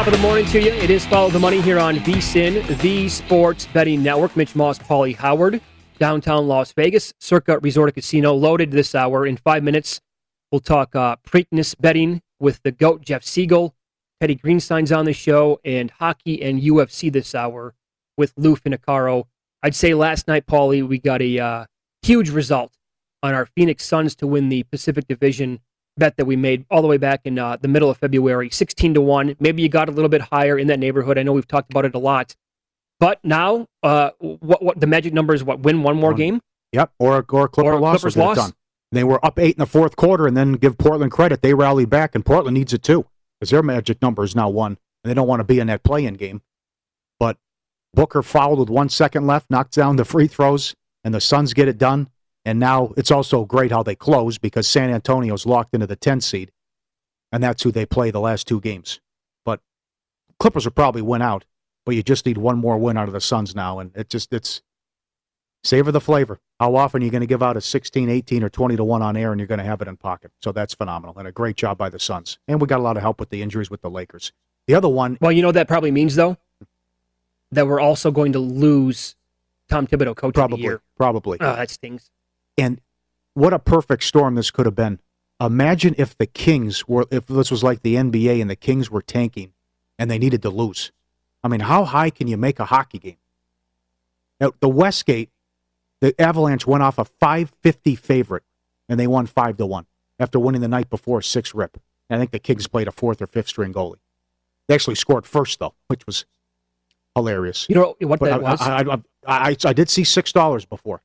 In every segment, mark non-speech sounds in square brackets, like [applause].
Top of the morning to you. It is Follow the Money here on VSIN, the Sports Betting Network. Mitch Moss, Paulie Howard, downtown Las Vegas, Circa Resort Casino, loaded this hour. In five minutes, we'll talk uh, Preakness betting with the GOAT, Jeff Siegel. Teddy Greenstein's on the show, and hockey and UFC this hour with Lou Finocchiaro. I'd say last night, Paulie, we got a uh, huge result on our Phoenix Suns to win the Pacific Division bet that we made all the way back in uh, the middle of February, 16 to 1. Maybe you got a little bit higher in that neighborhood. I know we've talked about it a lot. But now, uh, what, what the magic number is what? Win one more One. game? Yep, or or Clipper Or loss. Clippers will get it loss. Done. They were up eight in the fourth quarter, and then give Portland credit. They rallied back, and Portland needs it too because their magic number is now one, and they don't want to be in that play-in game. But Booker fouled with one second left, knocked down the free throws, and the Suns get it done. And now it's also great how they close because San Antonio's locked into the 10 seed, and that's who they play the last two games. But Clippers will probably win out, but you just need one more win out of the Suns now, and it just it's savor the flavor. How often are you going to give out a 16, 18, or 20 to 1 on air and you're going to have it in pocket? So that's phenomenal. And a great job by the Suns. And we got a lot of help with the injuries with the Lakers. The other one, Well, you know what that probably means, though? That we're also going to lose Tom Thibodeau, coach of the probably, probably. Oh, that stings. And what a perfect storm this could have been. Imagine if the Kings were, if this was like the NBA and the Kings were tanking and they needed to lose. I mean, how high can you make a hockey game? Now, the Westgate, the Avalanche went off a 550 favorite and they won 5 to 1 after winning the night before 6 rip. And I think the Kings played a fourth or fifth string goalie. They actually scored first, though, which was hilarious. You know what But that I, was? I, I, I, I did see six dollars before.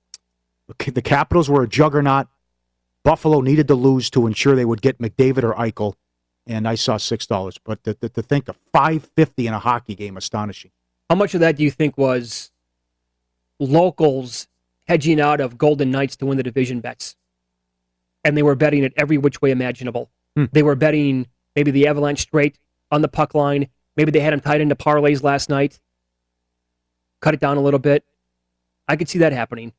The Capitals were a juggernaut. Buffalo needed to lose to ensure they would get McDavid or Eichel, and I saw six dollars. But to, to, to think of five fifty in a hockey game, astonishing. How much of that do you think was locals hedging out of Golden Knights to win the division bets? And they were betting it every which way imaginable. Hmm. They were betting maybe the Avalanche straight on the puck line. Maybe they had them tied into parlays last night. Cut it down a little bit. I could see that happening.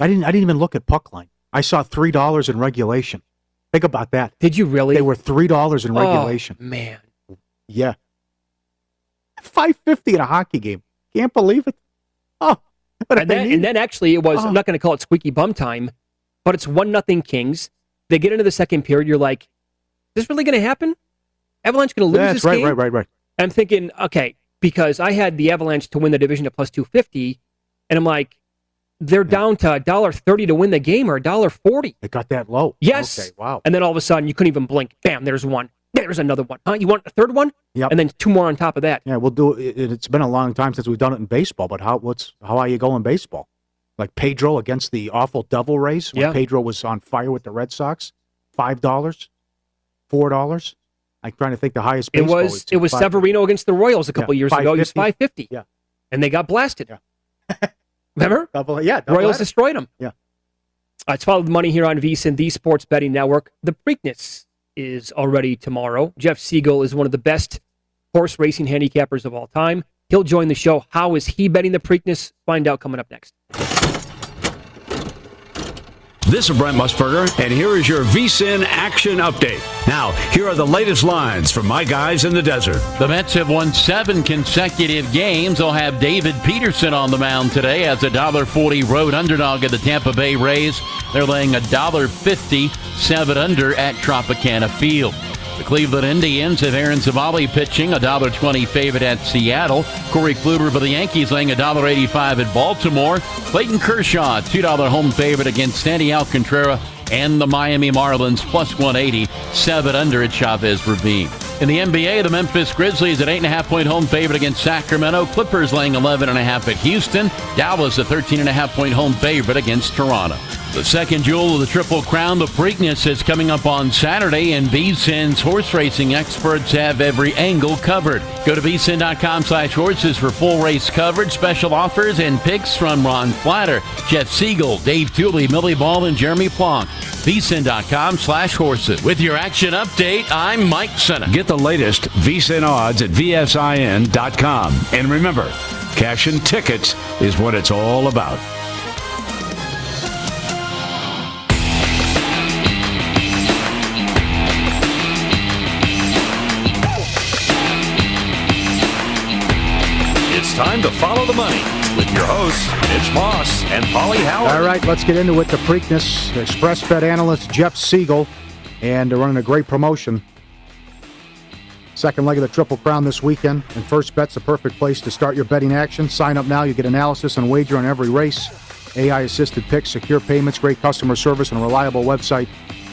I didn't. I didn't even look at puck line. I saw three dollars in regulation. Think about that. Did you really? They were three dollars in oh, regulation. Oh, man. Yeah, five fifty in a hockey game. Can't believe it. Oh, but And then, and then actually it was, Oh. I'm not going to call it squeaky bum time, but it's one nothing Kings. They get into the second period. You're like, is this really going to happen? Avalanche going to lose that's this right, game? right, right, right. I'm thinking, okay, because I had the Avalanche to win the division at plus 250, and I'm like, they're down to a dollar thirty to win the game or a dollar forty. It got that low. Yes. Okay. Wow. And then all of a sudden, you couldn't even blink. Bam, there's one. There's another one. Huh? You want a third one? Yeah. And then two more on top of that. Yeah, we'll do it. it- It's been a long time since we've done it in baseball, but how what's how are you going baseball? Like Pedro against the awful Devil Rays when Yeah. Pedro was on fire with the Red Sox, five dollars, four dollars. I'm trying to think the highest. It was it was five- Severino against the Royals a couple Yeah, years ago. He was 550. five fifty. Yeah. And they got blasted. Yeah. [laughs] Remember? Double, yeah, double Royals header. destroyed them. Yeah. Uh, it's followed the money here on VSIN, the Sports Betting Network. The Preakness is already tomorrow. Jeff Siegel is one of the best horse racing handicappers of all time. He'll join the show. How is he betting the Preakness? Find out coming up next. This is Brent Musburger, and here is your VSIN action update. Now, here are the latest lines from my guys in the desert. The Mets have won seven consecutive games. They'll have David Peterson on the mound today as a $1.40 road underdog at the Tampa Bay Rays. They're laying a $1.50 seven under at Tropicana Field. The Cleveland Indians have Aaron Civale pitching, a $1.20 favorite at Seattle. Corey Kluber for the Yankees laying a $1.85 at Baltimore. Clayton Kershaw, $2 home favorite against Sandy Alcantara and the Miami Marlins plus 180, seven under at Chavez Ravine. In the NBA, the Memphis Grizzlies at 8.5 point home favorite against Sacramento. Clippers laying 11.5 at Houston. Dallas a 13.5 point home favorite against Toronto. The second jewel of the Triple Crown, the Preakness, is coming up on Saturday, and VSIN's horse racing experts have every angle covered. Go to vsin.com slash horses for full race coverage, special offers, and picks from Ron Flatter, Jeff Siegel, Dave Tuley, Millie Ball, and Jeremy Plonk. vsin.com slash horses. With your action update, I'm Mike Senna. Get the latest VSIN odds at VSIN.com. And remember, cash and tickets is what it's all about. Time to follow the money with your hosts, Mitch Moss and Paulie Howard. All right, let's get into it. The Preakness Express Bet analyst Jeff Siegel, and they're running a great promotion. Second leg of the Triple Crown this weekend, and First Bet's the perfect place to start your betting action. Sign up now, you get analysis and wager on every race, AI assisted picks, secure payments, great customer service, and a reliable website.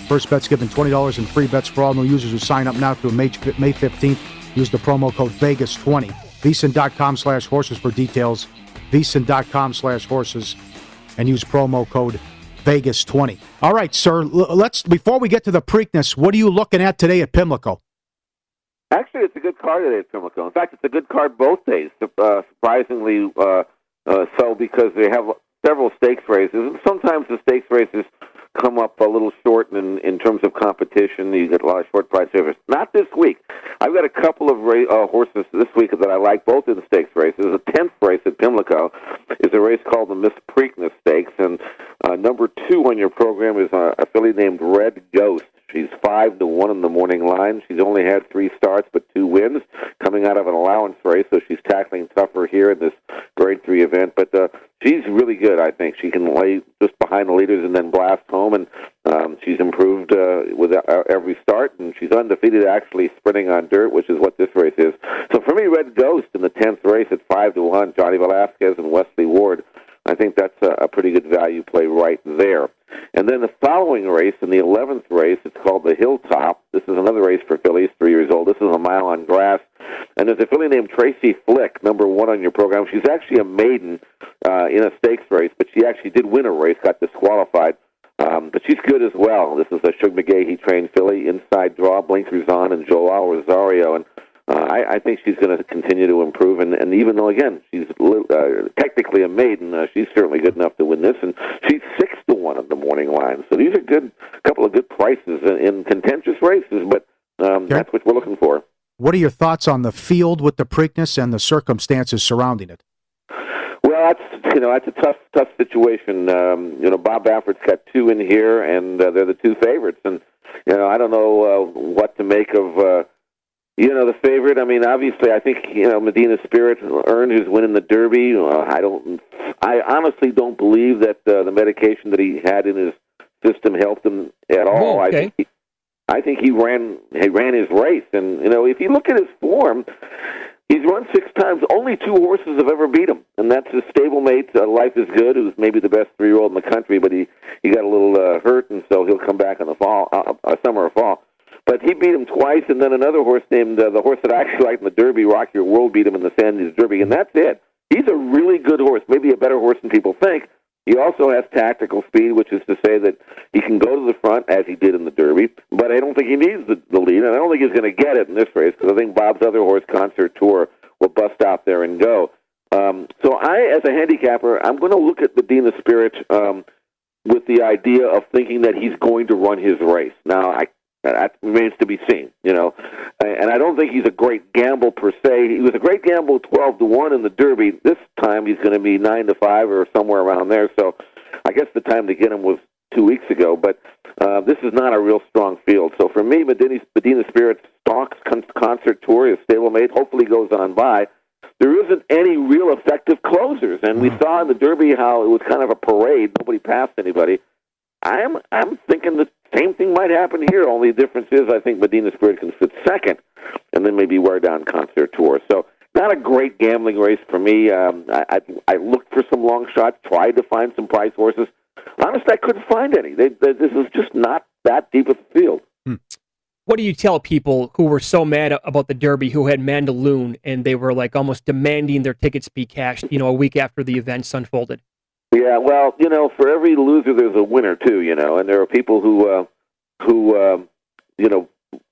First Bet's giving $20 in free bets for all new users who sign up now through May 15th. Use the promo code VEGAS20. VSIN.com slash horses for details. VSIN.com slash horses. And use promo code Vegas20. All right, sir. Let's before we get to the Preakness, what are you looking at today at Pimlico? Actually, it's a good card today at Pimlico. In fact, it's a good card both days. Uh, surprisingly uh, uh, so, because they have several stakes races, and sometimes the stakes races come up a little short in in terms of competition. You get a lot of short price favorites. Not this week. I've got a couple of ra- uh, horses this week that I like, both in the stakes races. The tenth race at Pimlico is a race called the Miss Preakness Stakes, and uh, number two on your program is a, a filly named Red Ghost. She's five to one in the morning line. She's only had three starts but two wins, coming out of an allowance race, so she's tackling tougher here in this Grade Three event. But uh, she's really good. I think she can lay just behind the leaders and then blast home, and um, she's improved uh, with uh, every start, and she's undefeated actually sprinting on dirt, which is what this race is. So for me, Red Ghost in the tenth race at five to one, Johnny Velazquez and Wesley Ward. I think that's a, a pretty good value play right there. And then the following race, in the 11th race, it's called the Hilltop. This is another race for fillies, three years old. This is a mile on grass. And there's a filly named Tracy Flick, number one on your program. She's actually a maiden uh, in a stakes race, but she actually did win a race, got disqualified. Um, but she's good as well. This is a Shug McGaughey trained filly, inside draw, blinkers on, and Joel Rosario. And uh, I, I think she's going to continue to improve, and, and even though again she's uh, technically a maiden, uh, she's certainly good enough to win this, and she's six to one on the morning line. So these are good, couple of good prices in, in contentious races, but um, that's what we're looking for. What are your thoughts on the field with the Preakness and the circumstances surrounding it? Well, that's you know that's a tough tough situation. Um, you know, Bob Baffert's got two in here, and uh, they're the two favorites, and you know I don't know uh, what to make of. Uh, you know, the favorite. I mean, obviously, I think you know Medina Spirit earned who's winning the Derby. Uh, I don't. I honestly don't believe that uh, the medication that he had in his system helped him at all. Oh, okay. I think he, I think he ran he ran his race, and you know, if you look at his form, he's run six times. Only two horses have ever beat him, and that's his stablemate, uh, Life is Good, who's maybe the best three year old in the country, but he he got a little uh, hurt, and so he'll come back in the fall, uh, uh, summer or fall. But he beat him twice, and then another horse named uh, the horse that I actually like in the Derby, Rock Your World, beat him in the Santa Anita Derby, and that's it. He's a really good horse, maybe a better horse than people think. He also has tactical speed, which is to say that he can go to the front as he did in the Derby, but I don't think he needs the, the lead, and I don't think he's going to get it in this race because I think Bob's other horse, Concert Tour, will bust out there and go. Um, so I, as a handicapper, I'm going to look at the Medina Spirit um, with the idea of thinking that he's going to run his race. Now, I that remains to be seen, you know. And I don't think he's a great gamble per se. He was a great gamble, twelve to one in the Derby. This time he's going to be nine to five or somewhere around there. So I guess the time to get him was two weeks ago. But uh, this is not a real strong field. So for me, Medina, Medina Spirit stalks con- concert tour is stablemate. Hopefully goes on by. There isn't any real effective closers, and we mm. saw in the Derby how it was kind of a parade. Nobody passed anybody. I'm I'm thinking the same thing might happen here. Only difference is I think Medina Spirit can sit second, and then maybe wear down Concert Tour. So not a great gambling race for me. Um, I, I I looked for some long shots, tried to find some price horses. Honestly, I couldn't find any. They, they, this is just not that deep of a field. Hmm. What do you tell people who were so mad about the Derby, who had Mandaloun, and they were like almost demanding their tickets be cashed? You know, a week after the events unfolded. Yeah, well, you know, for every loser, there's a winner too. You know, and there are people who uh, who um, you know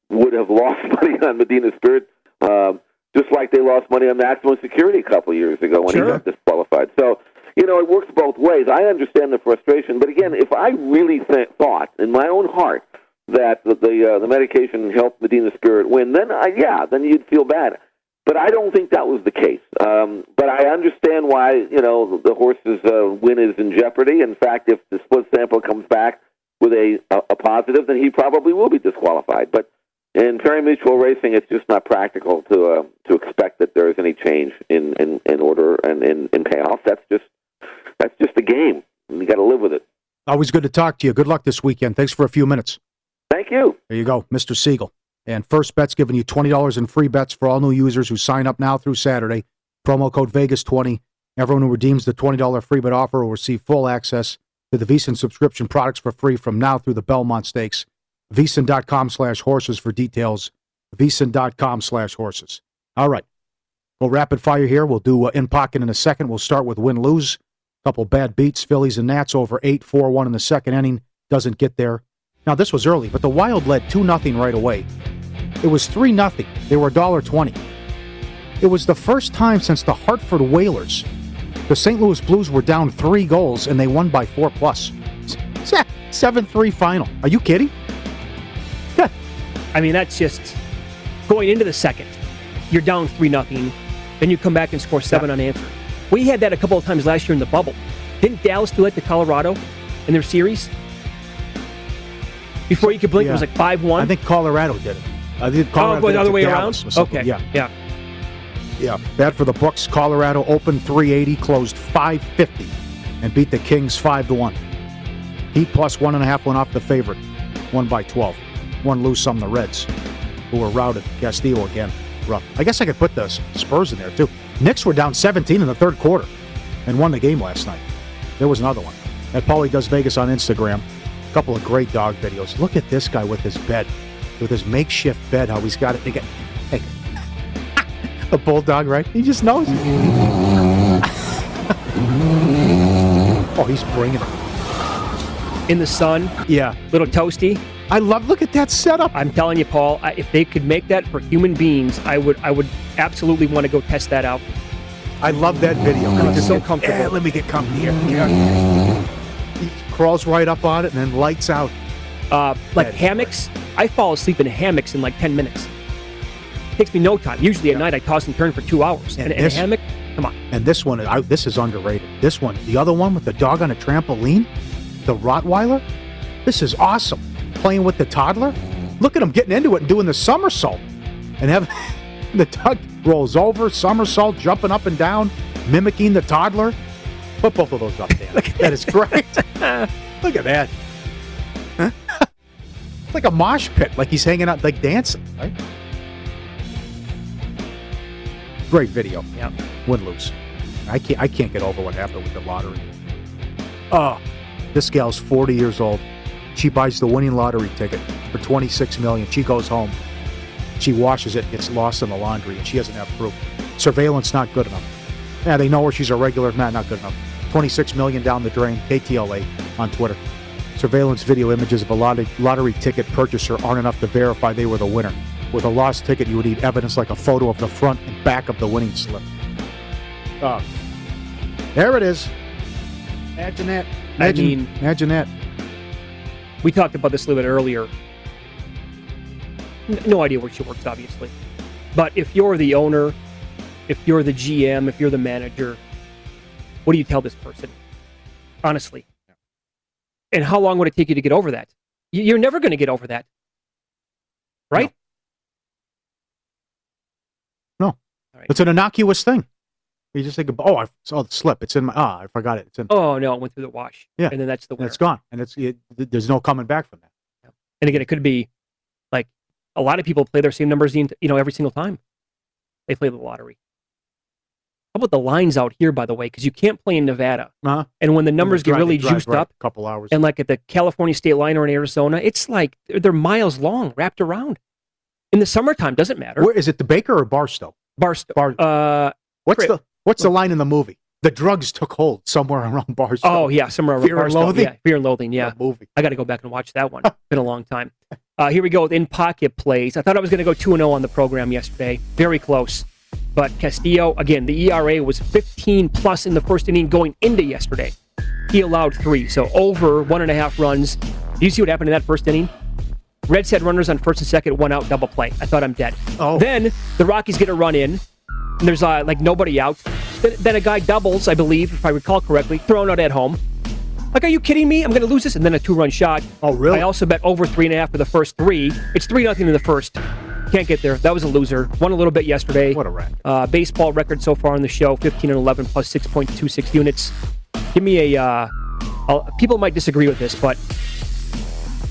would have lost [laughs] money on Medina Spirit, um, just like they lost money on Maximum Security a couple of years ago when sure. he got disqualified. So, you know, it works both ways. I understand the frustration, but again, if I really th- thought in my own heart that the the, uh, the medication helped Medina Spirit win, then I, yeah, then you'd feel bad. But I don't think that was the case. Um, but I understand why you know the horse's uh, win is in jeopardy. In fact, if the split sample comes back with a, a, a positive, then he probably will be disqualified. But in pari-mutuel Racing, it's just not practical to uh, to expect that there is any change in, in, in order and in, in payoff. That's just that's just the game. You got to live with it. Always good to talk to you. Good luck this weekend. Thanks for a few minutes. Thank you. There you go, Mr. Siegel. And First Bet's giving you $20 in free bets for all new users who sign up now through Saturday. Promo code Vegas20. Everyone who redeems the $20 free bet offer will receive full access to the VSiN subscription products for free from now through the Belmont Stakes. VSiN.com slash horses for details. VSiN.com slash horses. All right. We'll rapid fire here. We'll do uh, in pocket in a second. We'll start with win lose. Couple bad beats. Phillies and Nats over 8 4 1 in the second inning. Doesn't get there. Now, this was early, but the Wild led 2 0 right away. It was 3 0. They were $1.20. It was the first time since the Hartford Whalers. The St. Louis Blues were down three goals and they won by four plus. 7 3 final. Are you kidding? I mean, that's just going into the second. You're down 3 nothing, then you come back and score seven unanswered. We had that a couple of times last year in the bubble. Didn't Dallas do it to Colorado in their series? Before you could blink, it was like 5 1. I think Colorado did it. Uh, I think Oh, Colorado go the other way Dallas around? Okay. Yeah. Yeah. Yeah. Bad for the Bucks. Colorado opened 380, closed 550, and beat the Kings 5 to 1. Heat plus one and a half went off the favorite, won by 12. One lose some the Reds, who were routed. Castillo again, rough. I guess I could put the Spurs in there too. Knicks were down 17 in the third quarter and won the game last night. There was another one. At Paulie Does Vegas on Instagram. A couple of great dog videos. Look at this guy with his bed, with his makeshift bed, how he's got it. They [laughs] hey, a bulldog, right? He just knows. [laughs] oh, he's bringing it. In the sun, Yeah. little toasty. I love, look at that setup. I'm telling you, Paul, I, if they could make that for human beings, I would I would absolutely want to go test that out. I love that video. Oh, it's so get- comfortable. eh, let me get comfy here. Yeah. He crawls right up on it and then lights out. Uh, like That's hammocks, I fall asleep in hammocks in like 10 minutes. takes me no time. Usually at night, I toss and turn for two hours. And And, and a hammock, come on. And this one, I, this is underrated. This one, the other one with the dog on a trampoline, the Rottweiler, this is awesome. Playing with the toddler. Look at him getting into it and doing the somersault. And have [laughs] the dog rolls over, somersault, jumping up and down, mimicking the toddler. Put both of those up there. that is great. Look at that. [laughs] Like a mosh pit, like he's hanging out, like dancing, right? Great video. Yeah. Win lose. I can't I can't get over what happened with the lottery. Oh, this gal's 40 years old. She buys the winning lottery ticket for 26 million. She goes home. She washes it, gets lost in the laundry, and she doesn't have proof. Surveillance not good enough. Yeah, they know her. She's a regular. Nah, not good enough. 26 million down the drain. KTLA on Twitter. Surveillance video images of a lottery, ticket purchaser aren't enough to verify they were the winner. With a lost ticket, you would need evidence like a photo of the front and back of the winning slip. Oh, there it is. Imagine that. Imagine, mean- imagine that. We talked about this a little bit earlier. N- No idea where she works, obviously. But if you're the owner, if you're the GM, if you're the manager, what do you tell this person? Honestly. And how long would it take you to get over that? You're never going to get over that. Right? No. It's an innocuous thing. You just think, oh, I saw the slip. It's in my, ah, I forgot it. It's in, Oh, no, it went through the wash. Yeah. And then that's the and winner. it's gone. And it's, it, there's no coming back from that. And again, it could be like a lot of people play their same numbers, you know, every single time they play the lottery. How about the lines out here, by the way? Because you can't play in Nevada. Uh-huh. And when the numbers get really drive juiced right up, A couple hours. and like at the California state line or in Arizona, it's like they're, miles long, wrapped around. In the summertime, doesn't matter. Where is it? The Baker or Barstow? Barstow. Bar, Uh, what's the what's the line in the movie? The drugs took hold somewhere [laughs] around Barstow. oh yeah, somewhere around Fear and Barstow. Loathing? Yeah, Fear and Loathing. Yeah, movie. I got to go back and watch that one. [laughs] Been a long time. Uh, here we go with in pocket plays. I thought I was going to go 2 0 on the program yesterday. Very close. But Castillo, again, the ERA was 15 plus in the first inning going into yesterday. He allowed three, so over one and a half runs. Do you see what happened in that first inning? Reds had runners on first and second, one out, double play. I thought I'm dead. Oh. Then the Rockies get a run in. And there's uh, like nobody out. Then, then a guy doubles, I believe, if I recall correctly, thrown out at home. Like, are you kidding me? I'm going to lose this, and then a two-run shot. Oh, really? I also bet over three and a half for the first three. It's three nothing in the first. Can't get there. That was a loser. Won a little bit yesterday. What a rat. Uh, baseball record so far on the show: 15 and 11 plus 6.26 units. Give me a. Uh, I'll, people might disagree with this, but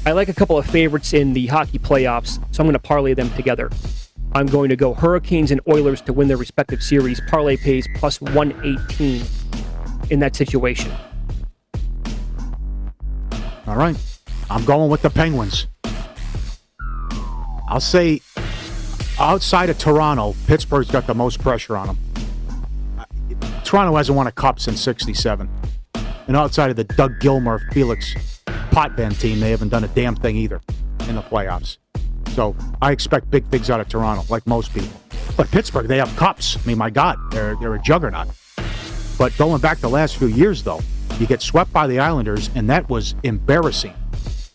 I like a couple of favorites in the hockey playoffs, so I'm going to parlay them together. I'm going to go Hurricanes and Oilers to win their respective series. Parlay pays plus 118 in that situation. All right. I'm going with the Penguins. I'll say outside of Toronto, Pittsburgh's got the most pressure on them. Toronto hasn't won a cup since 67. And outside of the Doug Gilmour, Felix Potvin team, they haven't done a damn thing either in the playoffs. So I expect big things out of Toronto, like most people. But Pittsburgh, they have cups. I mean, my God, they're, they're a juggernaut. But going back the last few years, though, you get swept by the Islanders, and that was embarrassing.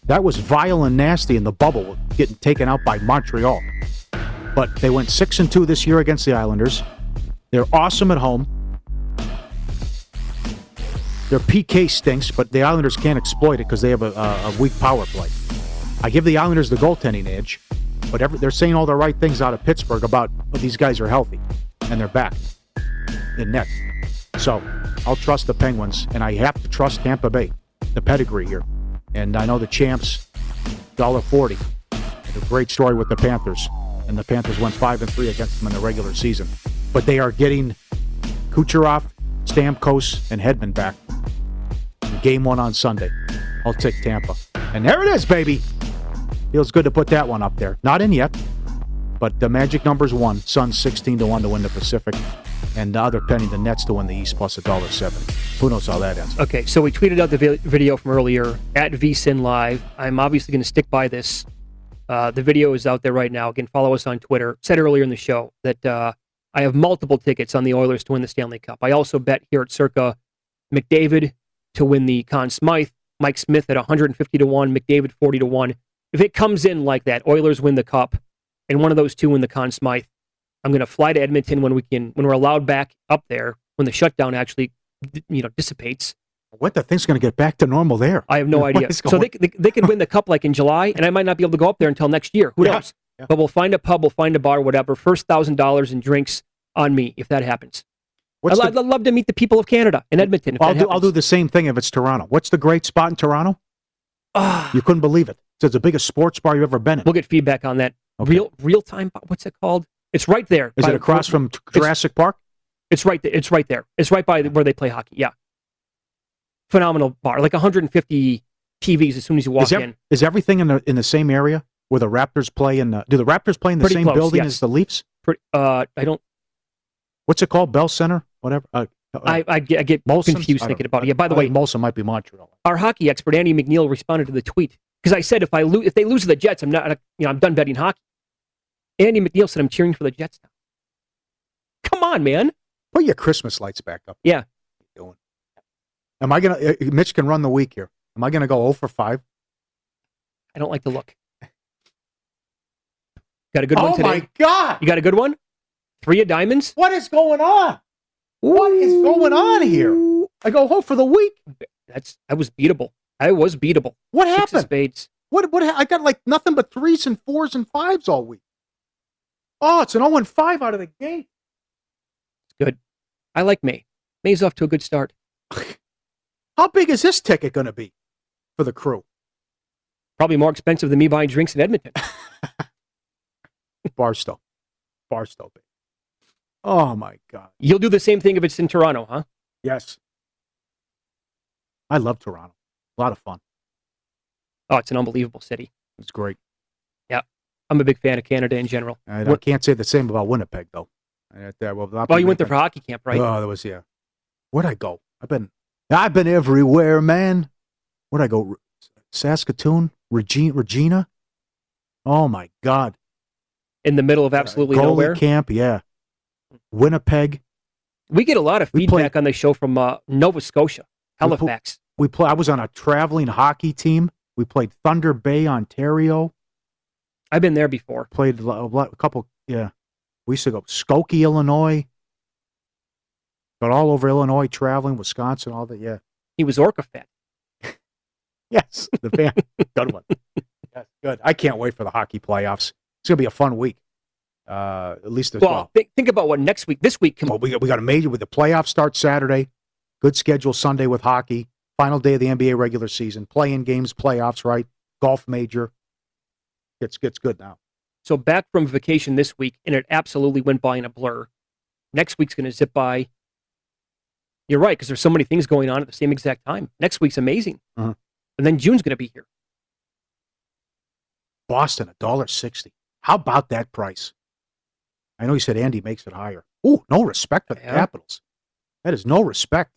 That was vile and nasty in the bubble, getting taken out by Montreal. But they went six and two this year against the Islanders. They're awesome at home. Their PK stinks, but the Islanders can't exploit it because they have a, a, weak power play. I give the Islanders the goaltending edge, but every, they're saying all the right things out of Pittsburgh about oh, these guys are healthy and they're back in net. So I'll trust the Penguins, and I have to trust Tampa Bay, the pedigree here. And I know the champs, dollar forty. A great story with the Panthers, and the Panthers went five and three against them in the regular season. But they are getting Kucherov, Stamkos, and Hedman back. Game one on Sunday. I'll take Tampa, and there it is, baby. Feels good to put that one up there. Not in yet, but the magic number's one. Suns sixteen to one to win the Pacific, and the other penny the Nets to win the East plus a dollar seven. Who knows how that ends? Okay, so we tweeted out the video from earlier at VSIN Live. I'm obviously going to stick by this. Uh, the video is out there right now. Again, follow us on Twitter. Said earlier in the show that uh, I have multiple tickets on the Oilers to win the Stanley Cup. I also bet here at Circa McDavid to win the Conn Smythe, Mike Smith at 150 to 1, McDavid 40 to 1. If it comes in like that, Oilers win the cup, and one of those two win the Conn Smythe, I'm going to fly to Edmonton when we can, when we're allowed back up there, when the shutdown actually, you know, dissipates. What the thing's going to get back to normal there? I have no [laughs] What idea. So they, they they could win the cup like in July, and I might not be able to go up there until next year. Who Yeah, knows? yeah. But we'll find a pub, we'll find a bar, whatever. First thousand dollars in drinks on me if that happens. I'd, the- I'd love to meet the people of Canada in Edmonton. I'll do. I'll do the same thing if it's Toronto. What's the great spot in Toronto? Ah, You couldn't believe it. It's the biggest sports bar you've ever been in. we'll get feedback on that. Okay. Real real time. What's it called? It's right there. Is by it the- across from Jurassic Park? It's right there. It's right there. It's right by where they play hockey. Yeah. Phenomenal bar. Like 150 TVs as soon as you walk Is, ev- in. is everything in the in the same area where the Raptors play? And do the Raptors play in the Pretty same close, building yes. as the Leafs? Pretty, uh, I don't. What's it called? Bell Center? Whatever. Uh, uh, I, I get, I get confused I thinking about it. Yeah. By the I way, Molson might be Montreal. our hockey expert Andy McNeil responded to the tweet because I said if I lo- if they lose to the Jets, I'm not you know I'm done betting hockey. Andy McNeil said I'm cheering for the Jets now. Come on, man. Put your Christmas lights back up. Yeah. What are you doing? Am I gonna? Uh, Mitch can run the week here. Am I gonna go 0 for five? I don't like the look. Got a good oh one today. Oh my God! You got a good one? Three of diamonds. What is going on? What is going on here? I go home for the week. That's I was beatable. I was beatable. What Six happened? spades. What? What? I got like nothing but threes and fours and fives all week. Oh, it's an 0 and 5 out of the gate. It's good. I like May. May's off to a good start. [laughs] How big is this ticket going to be for the crew? Probably more expensive than me buying drinks in Edmonton. [laughs] [laughs] Barstow. Barstow. Oh my God. You'll do the same thing if it's in Toronto, huh? Yes. I love Toronto. A lot of fun. Oh, it's an unbelievable city. It's great. Yeah. I'm a big fan of Canada in general. I, I can't say the same about Winnipeg though. That will not Oh, you went there for hockey camp, right? Oh, that was yeah. Where'd I go? I've been I've been everywhere, man. Where'd I go? Saskatoon, Regina, Regina. Oh my God! in the middle of absolutely Goalie nowhere. camp, yeah. Winnipeg. We get a lot of feedback played- on the show from uh, Nova Scotia, We pl- Halifax. We play. I was on a traveling hockey team. We played Thunder Bay, Ontario. I've been there before. Played a, lo- a lo- a couple. Yeah, we used to go Skokie, Illinois. Got all over Illinois, traveling Wisconsin, all that. Yeah, He was Orca Fed. [laughs] Yes, the fan. [laughs] good one. Yes, good. I can't wait for the hockey playoffs. It's gonna be a fun week. Uh, at least as Well, well. think, think about what next week, this week, can, Well, we got, we got a major with the playoffs start Saturday. Good schedule Sunday with hockey. Final day of the NBA regular season. Playing games, playoffs, right? Golf major. Gets gets good now. So back from vacation this week, and it absolutely went by in a blur. Next week's going to zip by. You're right, because there's so many things going on at the same exact time. Next week's amazing, Uh-huh. and then June's going to be here. Boston, a dollar sixty. How about that price? I know you said Andy makes it higher. Ooh, no respect for the Yeah. Capitals. That is no respect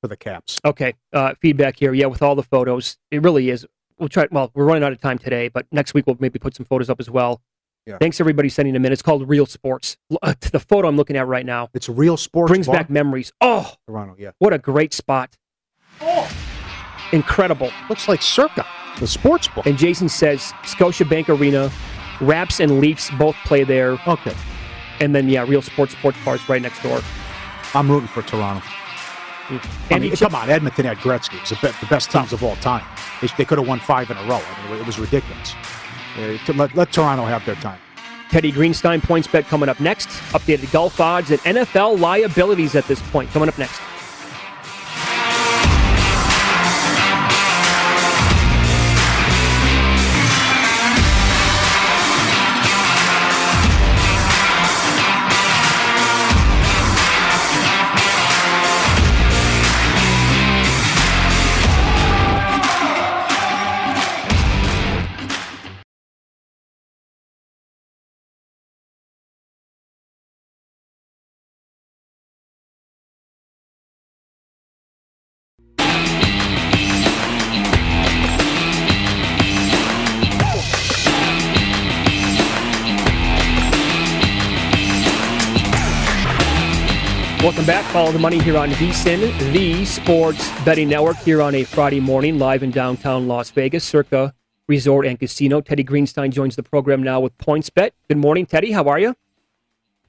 for the Caps. Okay, uh, feedback here. Yeah, with all the photos, it really is. We'll try. Well, we're running out of time today, but next week we'll maybe put some photos up as well. Yeah. Thanks everybody sending them in. It's called Real Sports. Uh, the photo I'm looking at right now It's real sports brings bar. back memories. Oh, Toronto. Yeah, what a great spot! Oh, Incredible. looks like Circa, the sports book. And Jason says Scotiabank Arena, Raps and Leafs both play there. Okay, And then, yeah, Real Sports Sports Bars right next door. I'm rooting for Toronto. I And mean, come on, Edmonton had Gretzky. It was the, the best teams of all time. They, they could have won five in a row. I mean, it was ridiculous. Let, let Toronto have their time. Teddy Greenstein PointsBet coming up next. Updated golf odds and NFL liabilities at this point coming up next. Follow the money here on VSIN, the sports betting network, here on a Friday morning, live in downtown Las Vegas, circa Resort and Casino. Teddy Greenstein joins the program now with PointsBet. Good morning, Teddy. How are you?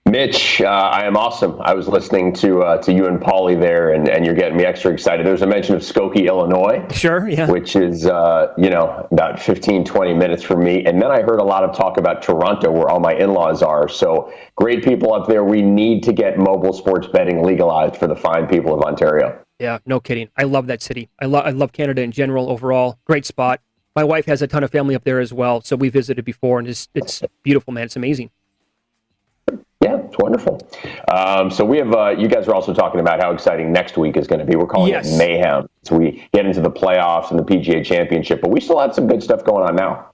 Mitch, uh, I am awesome. I was listening to uh, to you and Paulie there, and, and you're getting me extra excited. There's a mention of Skokie, Illinois, Sure, yeah. which is, uh, you know, about 15, 20 minutes from me. And then I heard a lot of talk about Toronto, where all my in laws are. So great people up there. We need to get mobile sports betting legalized for the fine people of Ontario. Yeah, no kidding. I love that city. I love I love Canada in general overall. Great spot. My wife has a ton of family up there as well, so we visited before, and it's it's beautiful, man. It's amazing. Yeah, it's wonderful. Um, so we have, uh, you guys are also talking about how exciting next week is going to be. We're calling Yes. it mayhem. So we get into the playoffs and the PGA Championship, but we still have some good stuff going on now.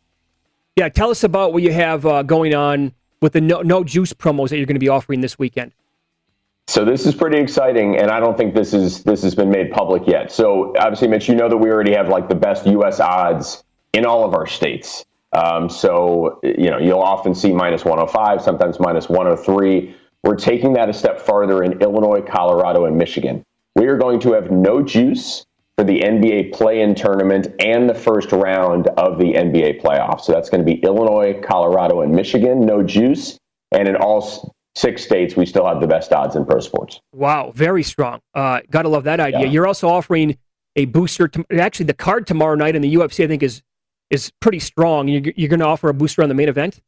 Yeah, tell us about what you have uh, going on with the no, no juice promos that you're going to be offering this weekend. So this is pretty exciting, and I don't think this is this has been made public yet. So obviously, Mitch, you know that we already have like the best U.S. odds in all of our states. Um, so you know you'll often see minus 105, sometimes minus 103. We're taking that a step farther in Illinois, Colorado, and Michigan. We are going to have no juice for the NBA play-in tournament and the first round of the NBA playoffs. So that's going to be Illinois, Colorado, and Michigan. No juice, and in all six states, we still have the best odds in pro sports. Wow, very strong. Uh, gotta love that idea. Yeah. You're also offering a booster. To, actually, the card tomorrow night in the UFC, I think, is is pretty strong. You're, you're going to offer a booster on the main event.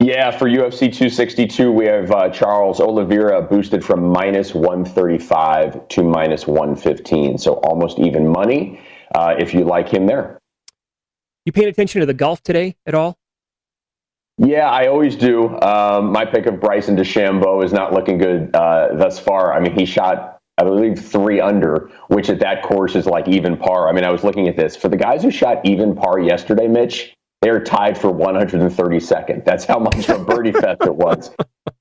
Yeah, for UFC 262, we have uh, Charles Oliveira boosted from minus 135 to minus 115. So almost even money uh, if you like him there. You paying attention to the golf today at all? Yeah, I always do. Um, my pick of Bryson DeChambeau is not looking good uh, thus far. I mean, he shot, I believe, three under, which at that course is like even par. I mean, I was looking at this. For the guys who shot even par yesterday, Mitch, they are tied for 132nd. That's how much of a birdie [laughs] fest it was.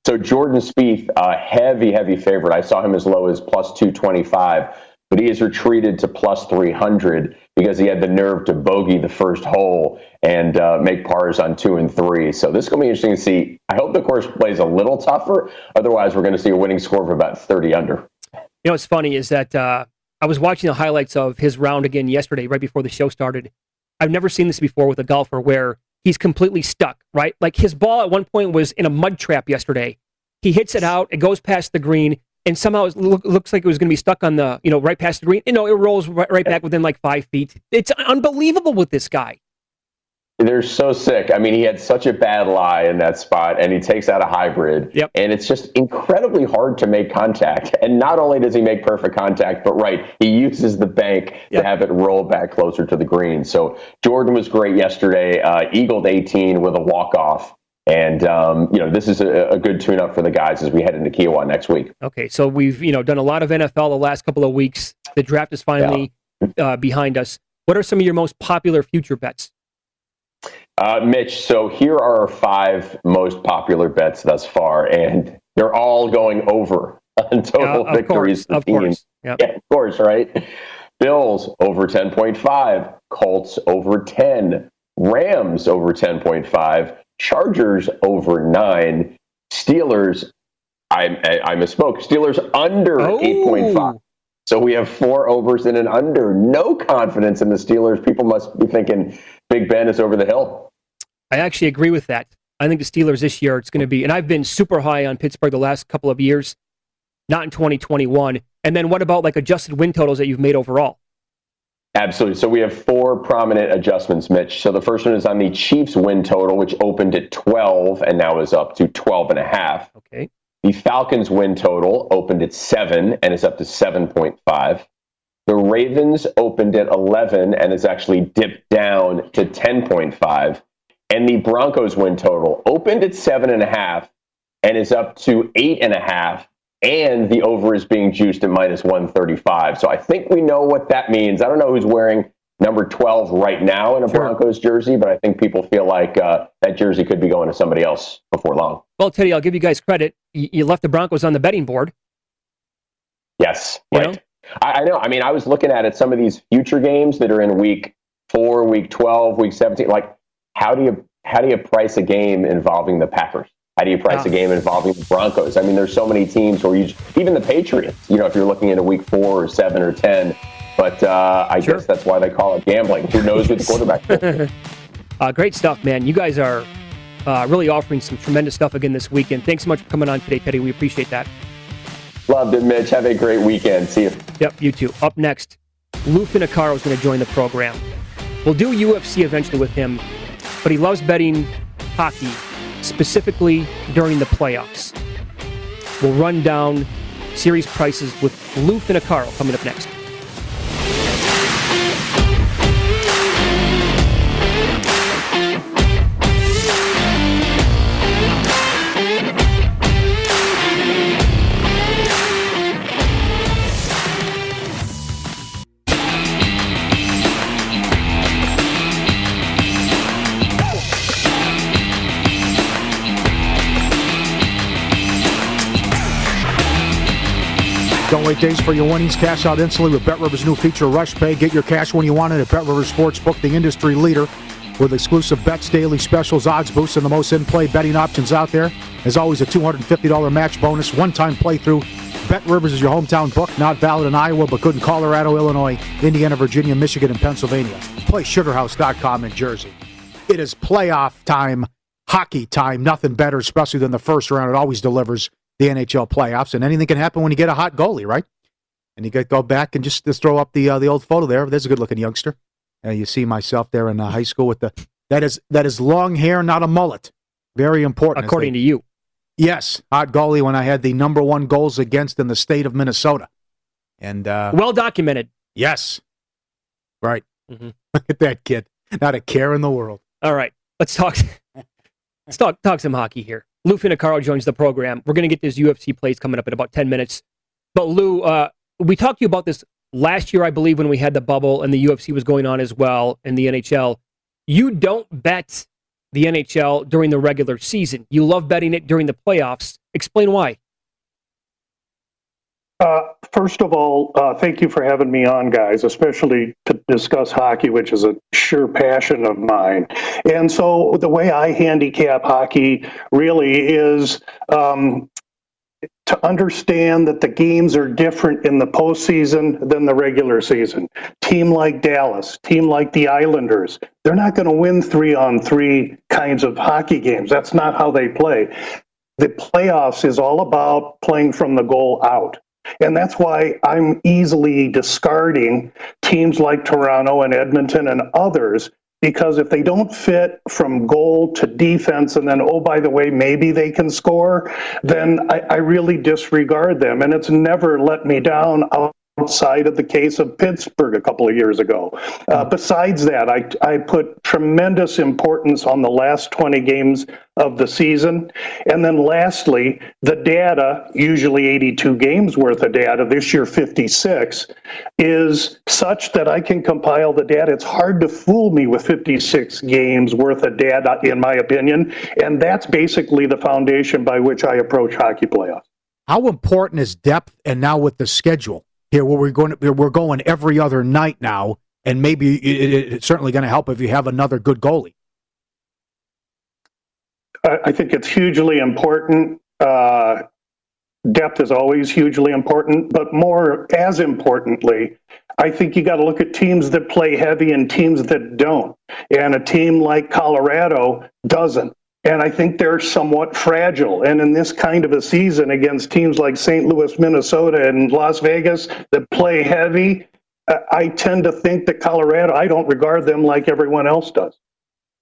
So Jordan Spieth, a heavy, heavy favorite. I saw him as low as plus 225, but he has retreated to plus 300 because he had the nerve to bogey the first hole and uh, make pars on two and three. So this is going to be interesting to see. I hope the course plays a little tougher. Otherwise, we're going to see a winning score of about 30 under. You know, what's funny is that uh, I was watching the highlights of his round again yesterday, right before the show started. I've never seen this before with a golfer where he's completely stuck, right? Like his ball at one point was in a mud trap yesterday. He hits it out, it goes past the green. and somehow it look, looks like it was going to be stuck on the, you know, right past the green. You know, it rolls right, right back within like five feet. It's unbelievable with this guy. They're so sick. I mean, he had such a bad lie in that spot, and he takes out a hybrid. Yep. And it's just incredibly hard to make contact. And not only does he make perfect contact, but right, he uses the bank Yep. to have it roll back closer to the green. So Jordan was great yesterday. Uh, eagled 18 with a walk off. And um, you know, this is a, a good tune-up for the guys as we head into Kiawah next week. Okay, so we've you know done a lot of NFL the last couple of weeks. The draft is finally uh, behind us. What are some of your most popular future bets? Uh, Mitch, so here are our five most popular bets thus far, and they're all going over [laughs] on total of victories. course, of course. Yep. Yeah, of course, right? Bills over 10.5, Colts over 10, Rams over 10.5, Chargers over 9, Steelers, I, I, I misspoke, Steelers under Oh. 8.5. So we have four overs and an under. No confidence in the Steelers. People must be thinking Big Ben is over the hill. I actually agree with that. I think the Steelers this year it's going to be, and I've been super high on Pittsburgh the last couple of years, not in 2021. And then what about like adjusted win totals that you've made overall? Absolutely. So we have four prominent adjustments, Mitch. So the first one is on the Chiefs win total, which opened at 12 and now is up to 12 and a half. Okay, The Falcons win total opened at 7 and is up to 7.5. The Ravens opened at 11 and is actually dipped down to 10.5. And the Broncos win total opened at 7.5 and is up to 8.5. And the over is being juiced at minus 135. So I think we know what that means. I don't know who's wearing number 12 right now in a Sure. Broncos jersey, but I think people feel like uh, that jersey could be going to somebody else before long. well, Teddy, I'll give you guys credit. You, left the Broncos on the betting board. Yes, You right. know? I, I know. I mean, I was looking at it. Some of these future games that are in week four, week twelve, week seventeen. Like, how do you how do you price a game involving the Packers? How do you price a game involving the Broncos? I mean, there's so many teams where you even the Patriots. You know, if you're looking into week four or seven or ten. But uh, I Sure. guess that's why they call it gambling. Who knows who the quarterback? [laughs] Uh, great stuff, man. You guys are uh, really offering some tremendous stuff again this weekend. Thanks so much for coming on today, Teddy. We appreciate that. Loved it, Mitch. Have a great weekend. See you. Yep, you too. Up next, Lou Finocchiaro is going to join the program. We'll do UFC eventually with him, but he loves betting hockey, specifically during the playoffs. We'll run down series prices with Lou Finocchiaro coming up next. Days for your winnings. Cash out instantly with BetRivers' new feature, Rush Pay. Get your cash when you want it at BetRivers Sportsbook, the industry leader, with exclusive bets, daily specials, odds boosts, and the most in-play betting options out there. As always, a $250 match bonus, one-time playthrough. BetRivers is your hometown book, not valid in Iowa, but good in Colorado, Illinois, Indiana, Virginia, Michigan, and Pennsylvania. Play SugarHouse.com in Jersey. It is playoff time, hockey time. Nothing better, especially than the first round. It always delivers the NHL playoffs, and anything can happen when you get a hot goalie, right? And you get go back and just, just throw up the uh, the old photo there. There's a good looking youngster. Uh, you see myself there in uh, high school with the that is that is long hair, not a mullet. Very important. According to you. yes, hot goalie when I had the number one goals against in the state of Minnesota, and uh, Well documented. yes, right. Mhm. Look at that kid, not a care in the world. All right, let's talk. [laughs] let's talk talk some hockey here. Lou Finocchiaro joins the program. We're going to get this UFC plays coming up in about ten minutes. But Lou, uh, we talked to you about this last year, I believe, when we had the bubble and the UFC was going on as well, and the NHL. You don't bet the NHL during the regular season. You love betting it during the playoffs. Explain why. Uh, first of all, uh, thank you for having me on, guys, especially to discuss hockey, which is a sure passion of mine. And so, the way I handicap hockey really is um, to understand that the games are different in the postseason than the regular season. Team like Dallas, team like the Islanders, they're not going to win three on three kinds of hockey games. That's not how they play the playoffs is all about playing from the goal out. And that's why I'm easily discarding teams like Toronto and Edmonton and others because if they don't fit from goal to defense and then oh by the way maybe they can score then i, I really disregard them. And it's never let me down outside of the case of Pittsburgh a couple of years ago. Uh, besides that, I, I put tremendous importance on the last 20 games of the season. And then lastly, the data, usually 82 games worth of data, this year 56, is such that I can compile the data. It's hard to fool me with 56 games worth of data, in my opinion. And that's basically the foundation by which I approach hockey playoffs. How important is depth and now with the schedule? Here where we're going to, we're going every other night now, and maybe it, it's certainly going to help if you have another good goalie. I think it's hugely important. Uh, depth is always hugely important, but more as importantly, I think you got to look at teams that play heavy and teams that don't. And a team like Colorado doesn't. And I think they're somewhat fragile. And in this kind of a season against teams like St. Louis, Minnesota, and Las Vegas that play heavy, I tend to think that Colorado, I don't regard them like everyone else does.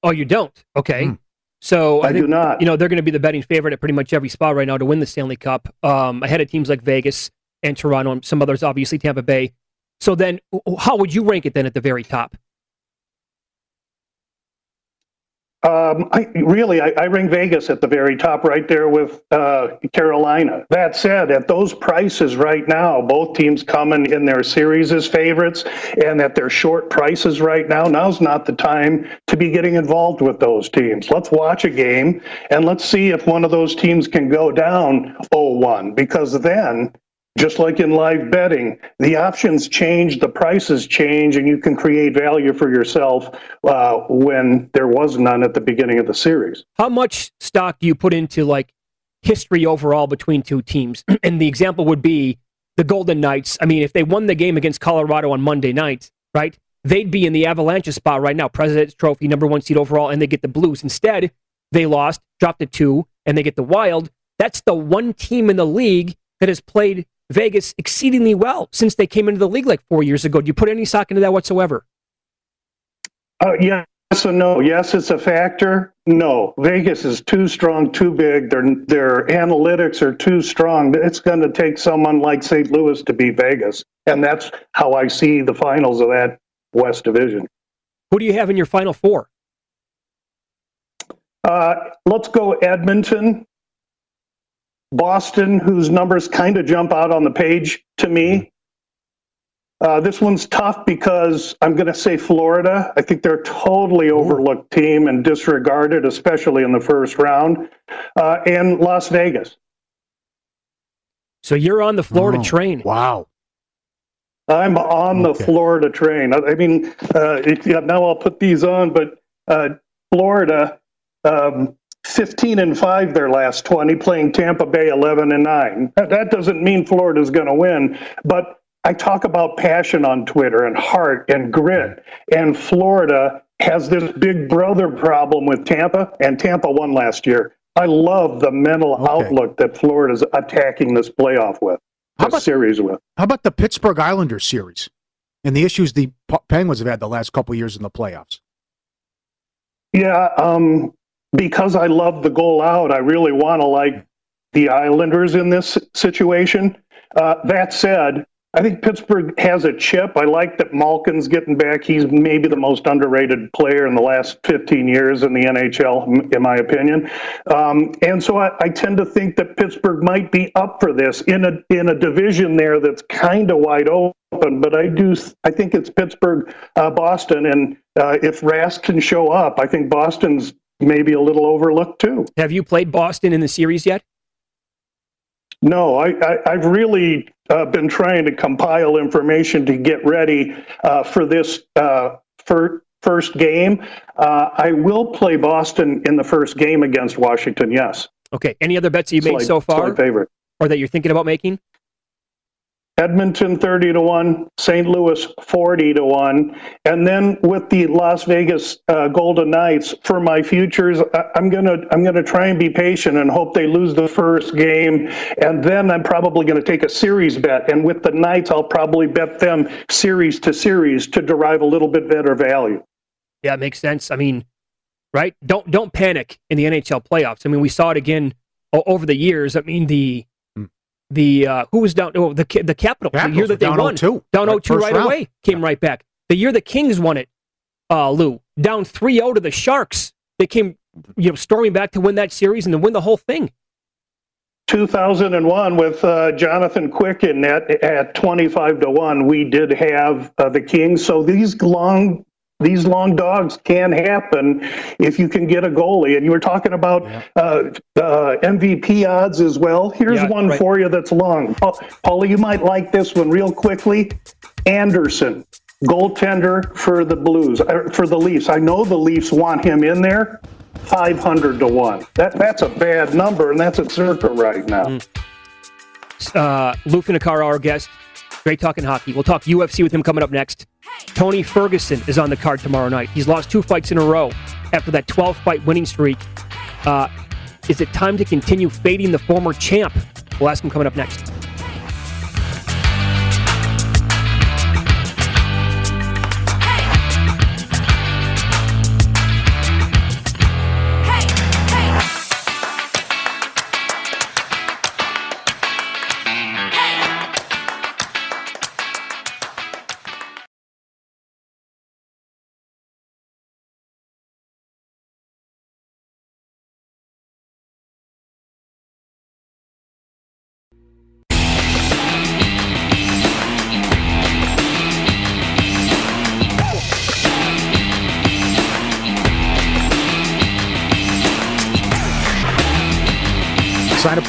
Oh, you don't? Okay. Hmm. So I, I think, do not. You know, they're going to be the betting favorite at pretty much every spot right now to win the Stanley Cup, um, ahead of teams like Vegas and Toronto and some others, obviously Tampa Bay. So then, how would you rank it then at the very top? Um, I really, I, I, ring Vegas at the very top, right there with uh, Carolina. That said, at those prices right now, both teams coming in their series as favorites, and at their short prices right now, now's not the time to be getting involved with those teams. Let's watch a game and let's see if one of those teams can go down 0-1, because then just like in live betting, the options change, the prices change, and you can create value for yourself uh, when there was none at the beginning of the series. How much stock do you put into like history overall between two teams? [clears throat] and the example would be the Golden Knights. I mean, if they won the game against Colorado on Monday night, right, they'd be in the Avalanche spot right now, President's Trophy, number one seed overall, and they get the Blues. Instead, they lost, dropped to two, and they get the Wild. That's the one team in the league that has played Vegas exceedingly well since they came into the league like four years ago. Do you put any stock into that whatsoever? Uh, yes and no. Yes, it's a factor. No, Vegas is too strong, too big. Their their analytics are too strong. It's going to take someone like St. Louis to beat Vegas, and that's how I see the finals of that West Division. Who do you have in your final four? Uh, let's go Edmonton, Boston, whose numbers kind of jump out on the page to me. Uh, this one's tough because I'm going to say Florida. I think they're a totally overlooked team and disregarded, especially in the first round, uh, and Las Vegas. So you're on the Florida oh, train. Wow. I'm on okay. the Florida train. I, mean, uh, it, yeah, now I'll put these on, but uh, Florida, um, 15 and 5 their last 20 playing Tampa Bay 11 and 9. That doesn't mean Florida's going to win, but I talk about passion on Twitter and heart and grit and Florida has this big brother problem with Tampa and Tampa won last year. I love the mental okay. outlook that Florida's attacking this playoff with. How about, series with. How about the Pittsburgh Islanders series and the issues the Penguins have had the last couple years in the playoffs? Yeah, um, because I love the goal out, I really want to like the Islanders in this situation. Uh, that said, I think Pittsburgh has a chip. I like that Malkin's getting back. He's maybe the most underrated player in the last 15 years in the NHL, in my opinion. Um, and so I, I, tend to think that Pittsburgh might be up for this in a in a division there that's kind of wide open. But I do I think it's Pittsburgh, uh, Boston, and uh, if Rask can show up, I think Boston's maybe a little overlooked too. Have you played Boston in the series yet? No, I, I, have really uh, been trying to compile information to get ready uh, for this uh, for first game. Uh, I will play Boston in the first game against Washington. Yes. Okay. Any other bets you made so far? favorite. Or that you're thinking about making? Edmonton 30 to 1, St. Louis 40 to 1. And then with the Las Vegas uh, Golden Knights for my futures, I- I'm going to I'm going to try and be patient and hope they lose the first game and then I'm probably going to take a series bet and with the Knights I'll probably bet them series to series to derive a little bit better value. Yeah, it makes sense. I mean, right? Don't don't panic in the NHL playoffs. I mean, we saw it again over the years. I mean, the the uh, who was down? Oh, the Ca- the Capitals. The year that they were down won, 0-2. down Right, 0-2 right round. away, came right back. The year the Kings won it, uh, Lou, down 3-0 to the Sharks. They came, you know, storming back to win that series and to win the whole thing. 2001 with uh, Jonathan Quick in net at 25 to 1 we did have uh, the Kings so these long these long dogs can happen if you can get a goalie. And you were talking about uh, uh, MVP odds as well. Here's Yeah, one right. for you that's long. Paul, Paula you might like this one real quickly. Andersen goaltender for the Blues uh, for the Leafs. I know the Leafs want him in there. 500 to 1 that that's a bad number and that's at circa right now. Mm. Uh, Finocchiaro, our guest. Great talking hockey. We'll talk UFC with him coming up next. Tony Ferguson is on the card tomorrow night. He's lost two fights in a row after that 12 fight winning streak. Uh, is it time to continue fading the former champ? We'll ask him coming up next.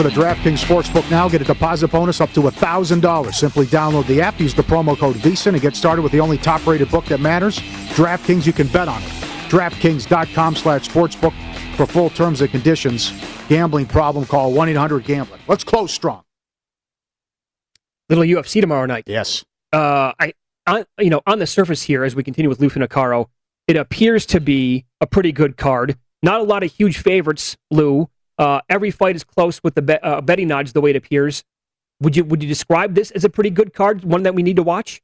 For the DraftKings Sportsbook now. Get a deposit bonus up to $1,000. Simply download the app, use the promo code VSIN, and get started with the only top-rated book that matters. DraftKings, you can bet on it. DraftKings.com slash sportsbook for full terms and conditions. Gambling problem, call 1-800-GAMBLER. Let's close strong. Little UFC tomorrow night. Yes. uh, I, on, you know, on the surface here, as we continue with Lou Finocchiaro, it appears to be a pretty good card. Not a lot of huge favorites, Lou. Uh, every fight is close with the be- uh, betting odds, the way it appears. Would you would you describe this as a pretty good card, one that we need to watch?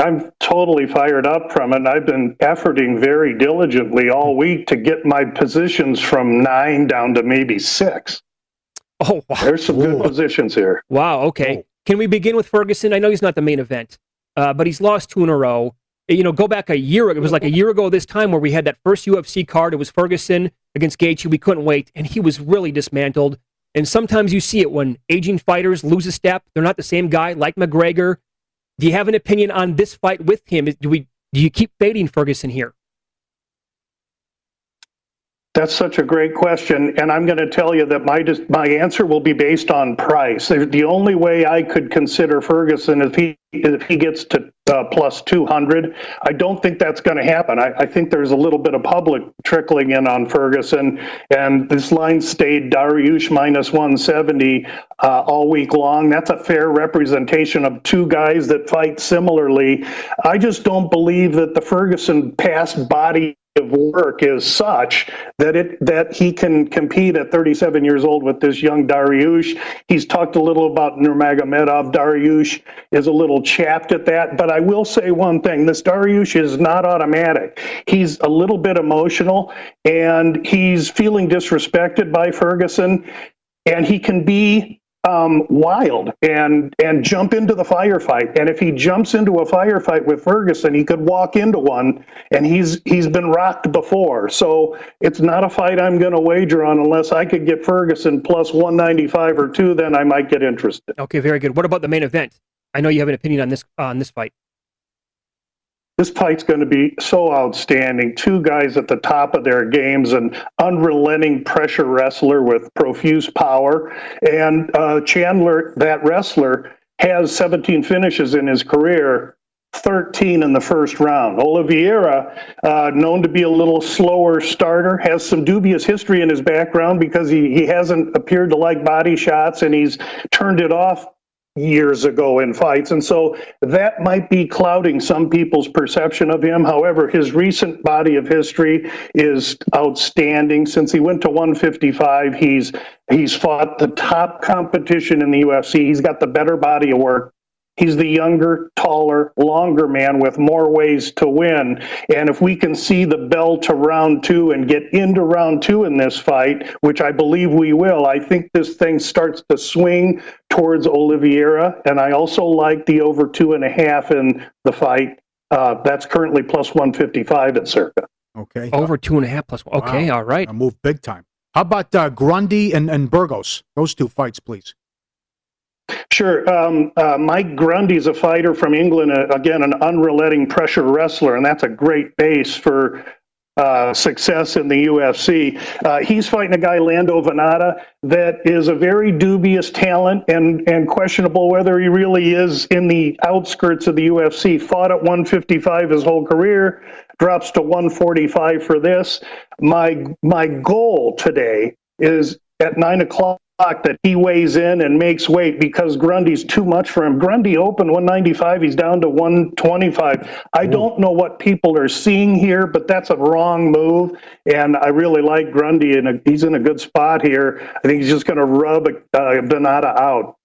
I'm totally fired up from it. I've been efforting very diligently all week to get my positions from nine down to maybe six. Oh, wow. There's some good Ooh. positions here. Wow. Okay. Oh. Can we begin with Ferguson? I know he's not the main event, uh, but he's lost two in a row. Eh, you know, go back a year. It was like a year ago this time where we had that first UFC card. It was Ferguson against Gaethje. We couldn't wait, and he was really dismantled. And sometimes you see it when aging fighters lose a step. They're not the same guy, like McGregor. Do you have an opinion on this fight with him? Do we? Do you keep fading Ferguson here? That's such a great question, and I'm going to tell you that my my answer will be based on price. The the only way I could consider Ferguson if he if he gets to uh, plus 200, I don't think that's going to happen. I, I think there's a little bit of public trickling in on Ferguson, and this line stayed Dariush minus 170 uh, all week long. That's a fair representation of two guys that fight similarly. I just don't believe that the Ferguson past body of work is such that it that he can compete at 37 years old with this young Dariush. He's talked a little about Nurmagomedov. Dariush is a little chapped at that, but I will say one thing: this Dariush is not automatic. He's a little bit emotional, and he's feeling disrespected by Ferguson, and he can be um, wild and and jump into the firefight. And if he jumps into a firefight with Ferguson, he could walk into one. And he's he's been rocked before, so it's not a fight I'm going to wager on unless I could get Ferguson plus 195 or two. Then I might get interested. Okay, very good. What about the main event? I know you have an opinion on this on this fight. This fight's going to be so outstanding. Two guys at the top of their games, an unrelenting pressure wrestler with profuse power. And uh, Chandler, that wrestler, has 17 finishes in his career. 13 in the first round. Oliveira, uh, known to be a little slower starter, has some dubious history in his background because he, he hasn't appeared to like body shots and he's turned it off years ago in fights. And so that might be clouding some people's perception of him. However, his recent body of history is outstanding. Since he went to 155, he's he's fought the top competition in the UFC. He's got the better body of work. He's the younger, taller, longer man with more ways to win. And if we can see the bell to round two and get into round two in this fight, which I believe we will, I think this thing starts to swing towards Oliveira. And I also like the over two and a half in the fight. Uh, that's currently plus 155 at circa. Okay. Over two and a half plus one. Okay, Wow. all right. I moved big time. How about uh, Grundy and, and Burgos? Those two fights, please. Sure. Um, uh, Mike Grundy's a fighter from England, uh, again, an unrelenting pressure wrestler, and that's a great base for uh, success in the UFC. Uh, he's fighting a guy, Lando Vannata, that is a very dubious talent and, and questionable whether he really is in the outskirts of the UFC. Fought at 155 his whole career, drops to 145 for this. My, my goal today is at 9 o'clock that he weighs in and makes weight because Grundy's too much for him. Grundy opened 195, he's down to 125. I don't know what people are seeing here, but that's a wrong move. And I really like Grundy, and he's in a good spot here. I think he's just going to rub uh, Vannata out.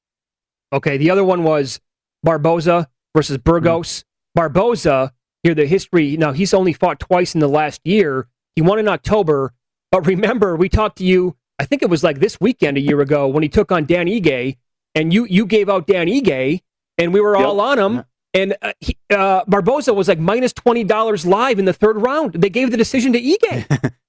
Okay, the other one was Barboza versus Burgos. Barboza, here the history. Now he's only fought twice in the last year. He won in October, but remember we talked to you. I think it was like this weekend a year ago when he took on Dan Ige, and you you gave out Dan Ige, and we were all on him. And uh, he, uh, Barboza was like minus twenty dollars live in the third round. They gave the decision to Ige. [laughs]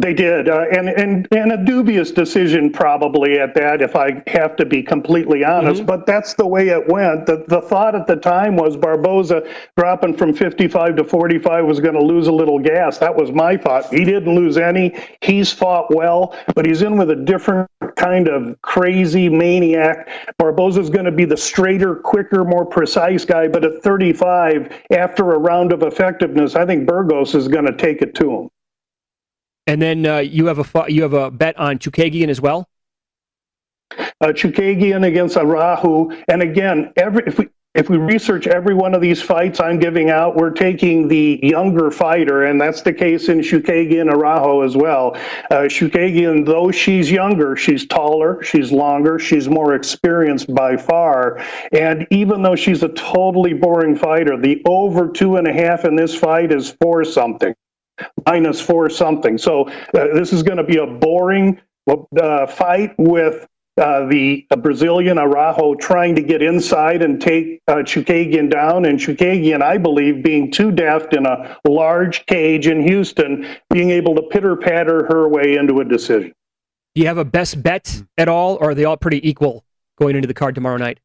They did, uh, and and and a dubious decision probably at that, if I have to be completely honest. But that's the way it went. The the thought at the time was Barboza dropping from 55 to 45 was going to lose a little gas. That was my thought. He didn't lose any. He's fought well, but he's in with a different kind of crazy maniac. Barboza's going to be the straighter, quicker, more precise guy. But at 35, after a round of effectiveness, I think Burgos is going to take it to him. And then uh, you have a you have a bet on Chookagian as well. uh, Chookagian against Araujo. And again, every if we if we research every one of these fights I'm giving out, we're taking the younger fighter, and that's the case in Chookagian Araujo as well. Uh, Chookagian, though she's younger, she's taller, she's longer, she's more experienced by far. And even though she's a totally boring fighter, the over two and a half in this fight is four something minus four something. So uh, this is going to be a boring uh, fight with uh, the uh, Brazilian Araujo trying to get inside and take uh, Chookagian down, and Chookagian, I believe, being too deft in a large cage in Houston, being able to pitter patter her way into a decision. Do you have a best bet at all, or are they all pretty equal going into the card tomorrow night?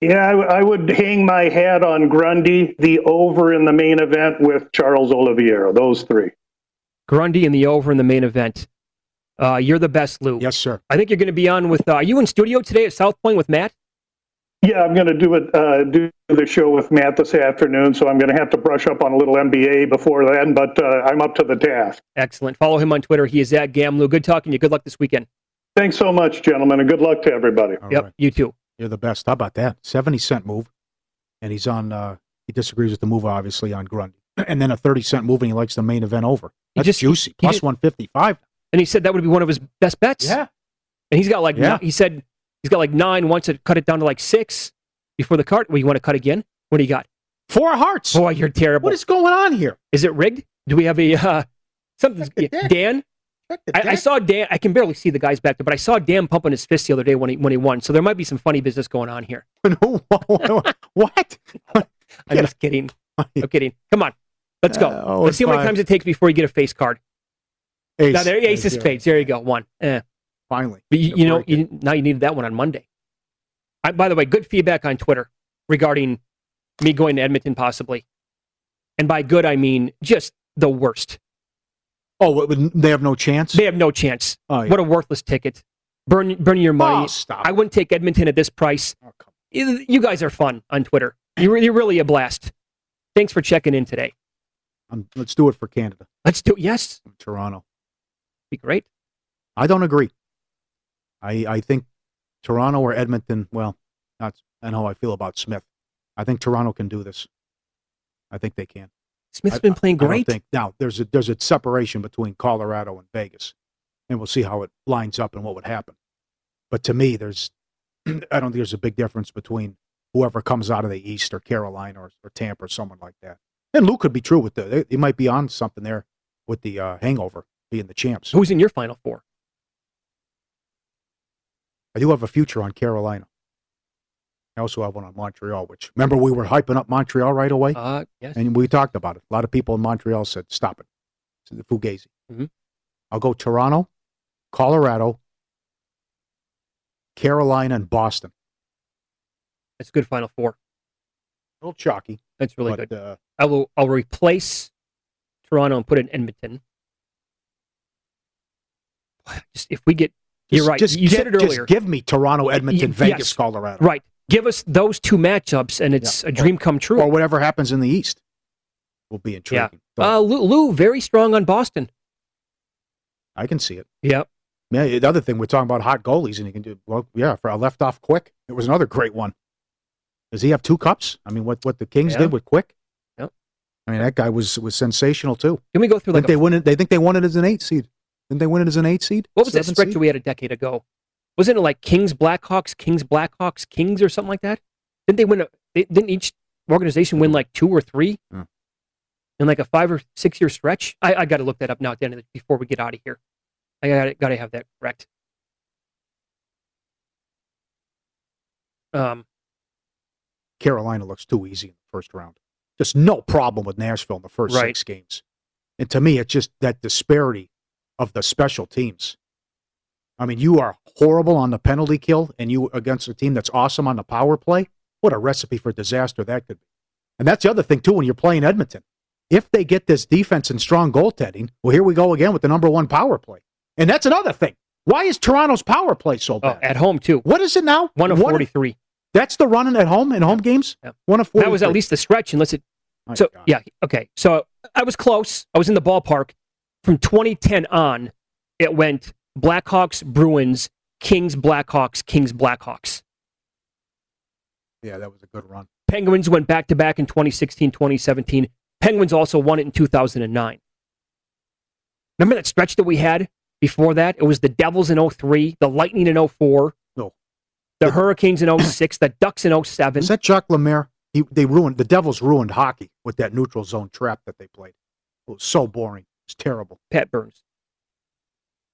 Yeah, I, w- I would hang my hat on Grundy, the over in the main event with Charles Oliveira. Those three. Grundy and the over in the main event. Uh, you're the best, Lou. Yes, sir. I think you're going to be on with. Uh, are you in studio today at South Point with Matt? Yeah, I'm going to do it. Uh, do the show with Matt this afternoon, so I'm going to have to brush up on a little NBA before then. But uh, I'm up to the task. Excellent. Follow him on Twitter. He is at Gamlu. Good talking to you. Good luck this weekend. Thanks so much, gentlemen, and good luck to everybody. All yep, right. you too. You're the best. How about that? 70 cent move. And he's on, uh, he disagrees with the move, obviously, on Grundy. [clears throat] And then a 30 cent move, and he likes the main event over. He That's just- juicy. Plus just- 155. And he said that would be one of his best bets. Yeah. And he's got like, Yeah. he said he's got like nine, wants to cut it down to like six before the card. Well, you want to cut again? What do you got? Four hearts. Boy, you're terrible. What is going on here? Is it rigged? Do we have a, uh, something? Dan? Check the I, I saw Dan. I can barely see the guys back there, but I saw Dan pumping his fist the other day when he when he won. So there might be some funny business going on here. [laughs] [laughs] what? I'm Yeah. just kidding. I'm kidding. Come on, let's go. Uh, oh, let's see how many times it takes before you get a face card. Ace. Now there, ace of yeah. spades. There you go. One. Eh. Finally. But you, you know, you, now you needed that one on Monday. I, by the way, good feedback on Twitter regarding me going to Edmonton possibly, and by good I mean just the worst. Oh, they have no chance? They have no chance. Oh, yeah. What a worthless ticket. Burn, burn your money. Oh, stop. I wouldn't take Edmonton at this price. Oh, You guys are fun on Twitter. You're, you're really a blast. Thanks for checking in today. Um, let's do it for Canada. Let's do it. Yes, Toronto. be great. I don't agree. I I think Toronto or Edmonton. Well, Not and how I feel about Smith. I think Toronto can do this. I think they can. Smith's I- been playing I don't great. think now there's a there's a separation between Colorado and Vegas, and we'll see how it lines up and what would happen. But to me, there's [clears throat] I don't think there's a big difference between whoever comes out of the East or Carolina or, or Tampa or someone like that. And Luke could be true with the they, they might be on something there with the uh, hangover being the champs. Who's in your final four? I do have a future on Carolina. I also have one on Montreal, which remember we were hyping up Montreal right away, Uh, yes. and we talked about it. A lot of people in Montreal said, "Stop it." It's the Fugazi. Mhm. I'll go Toronto, Colorado, Carolina, and Boston. That's a good final four. A little chalky, That's really but good. uh, I will. I'll replace Toronto and put in Edmonton. Just if we get, you're right. Just you said it earlier. Just give me Toronto, Edmonton, Vegas, yes. Colorado, right. Give us those two matchups, and it's Yeah. a dream come true. or whatever happens in the East will be intriguing. So uh, Lou, Lou, very strong on Boston. I can see it. Yep. Yeah, the other thing we're talking about hot goalies, and you can do well. Yeah, for a left off quick, it was another great one. Does he have two cups? I mean, what what the Kings Yeah. did with Quick? Yep. I mean, that guy was was sensational too. Can we go through like they win it? They think they won it as an eight seed. Didn't they win it as an eight seed? what was that stretch seed? we had a decade ago? Wasn't it like Kings Blackhawks, Kings Blackhawks, Kings or something like that? Didn't they win? A, they, didn't each organization win like two or three Hmm. in like a five or six year stretch? I, I got to look that up now at the end of the, before we get out of here. I got got to have that correct. Um, Carolina looks too easy in the first round. Just no problem with Nashville in the first Right. six games. And to me, it's just that disparity of the special teams. I mean, you are horrible on the penalty kill, and you against a team that's awesome on the power play. What a recipe for disaster that could be. And that's the other thing too when you're playing Edmonton. If they get this defense and strong goaltending, well, here we go again with the number one power play. And that's another thing. Why is Toronto's power play so oh, bad? at home too. what is it now? One of What- forty three. That's the running at home in home games. Yeah. One of forty. That was at least the stretch, unless it My So God. yeah, okay. So I was close. I was in the ballpark. From 2010 on, it went Blackhawks, Bruins, Kings, Blackhawks, Kings, Blackhawks. Yeah, that was a good run. Penguins went back to back in 2016, 2017. Penguins also won it in 2009. Remember that stretch that we had before that? It was the Devils in 03, the Lightning in 04, No. the Hurricanes in 06, the Ducks in 07. Is that Jacques Lemaire? He, they ruined the Devils ruined hockey with that neutral zone trap that they played. It was so boring. It's terrible. Pat Burns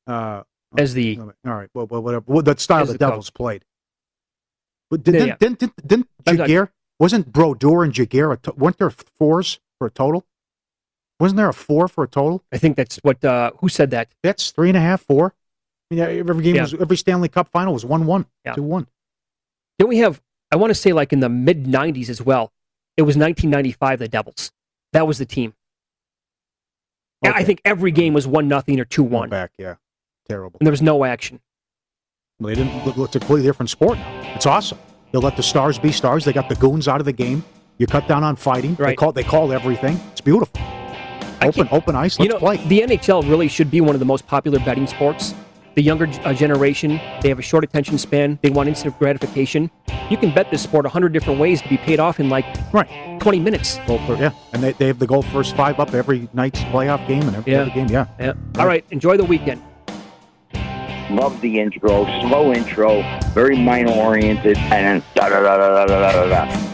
Uh, as the all right, well, well whatever. Well, that style the the coach. Devils played. But did, Yeah, didn't, yeah. didn't, didn't, didn't Jaguar, wasn't Brodeur and Jaguar, a to- weren't there fours for a total? Wasn't there a four for a total? I think that's what uh, who said that? That's three and a half, four. I mean, every game Yeah. was, every Stanley Cup final was 1 1, Yeah. 2 1. Then we have, I want to say, like in the mid 90s as well. It was 1995, the Devils. That was the team. Yeah, I think every game was 1 nothing or 2 1. back, yeah. Terrible. And there was no action. Well, they didn't look, look it's a completely different sport now. It's awesome. They'll let the stars be stars. They got the goons out of the game. You cut down on fighting. Right. They call they call everything. It's beautiful. Open open ice. Let's know, play. the NHL really should be one of the most popular betting sports. The younger uh, generation, they have a short attention span. They want instant gratification. You can bet this sport 100 different ways to be paid off in like Right. 20 minutes. Goal for, yeah. And they, they have the goal first five up every night's playoff game and every, Yeah. game. Yeah. Yeah. All right. Enjoy the weekend. Love the intro, slow intro, very minor oriented, and then da da da da da da da da.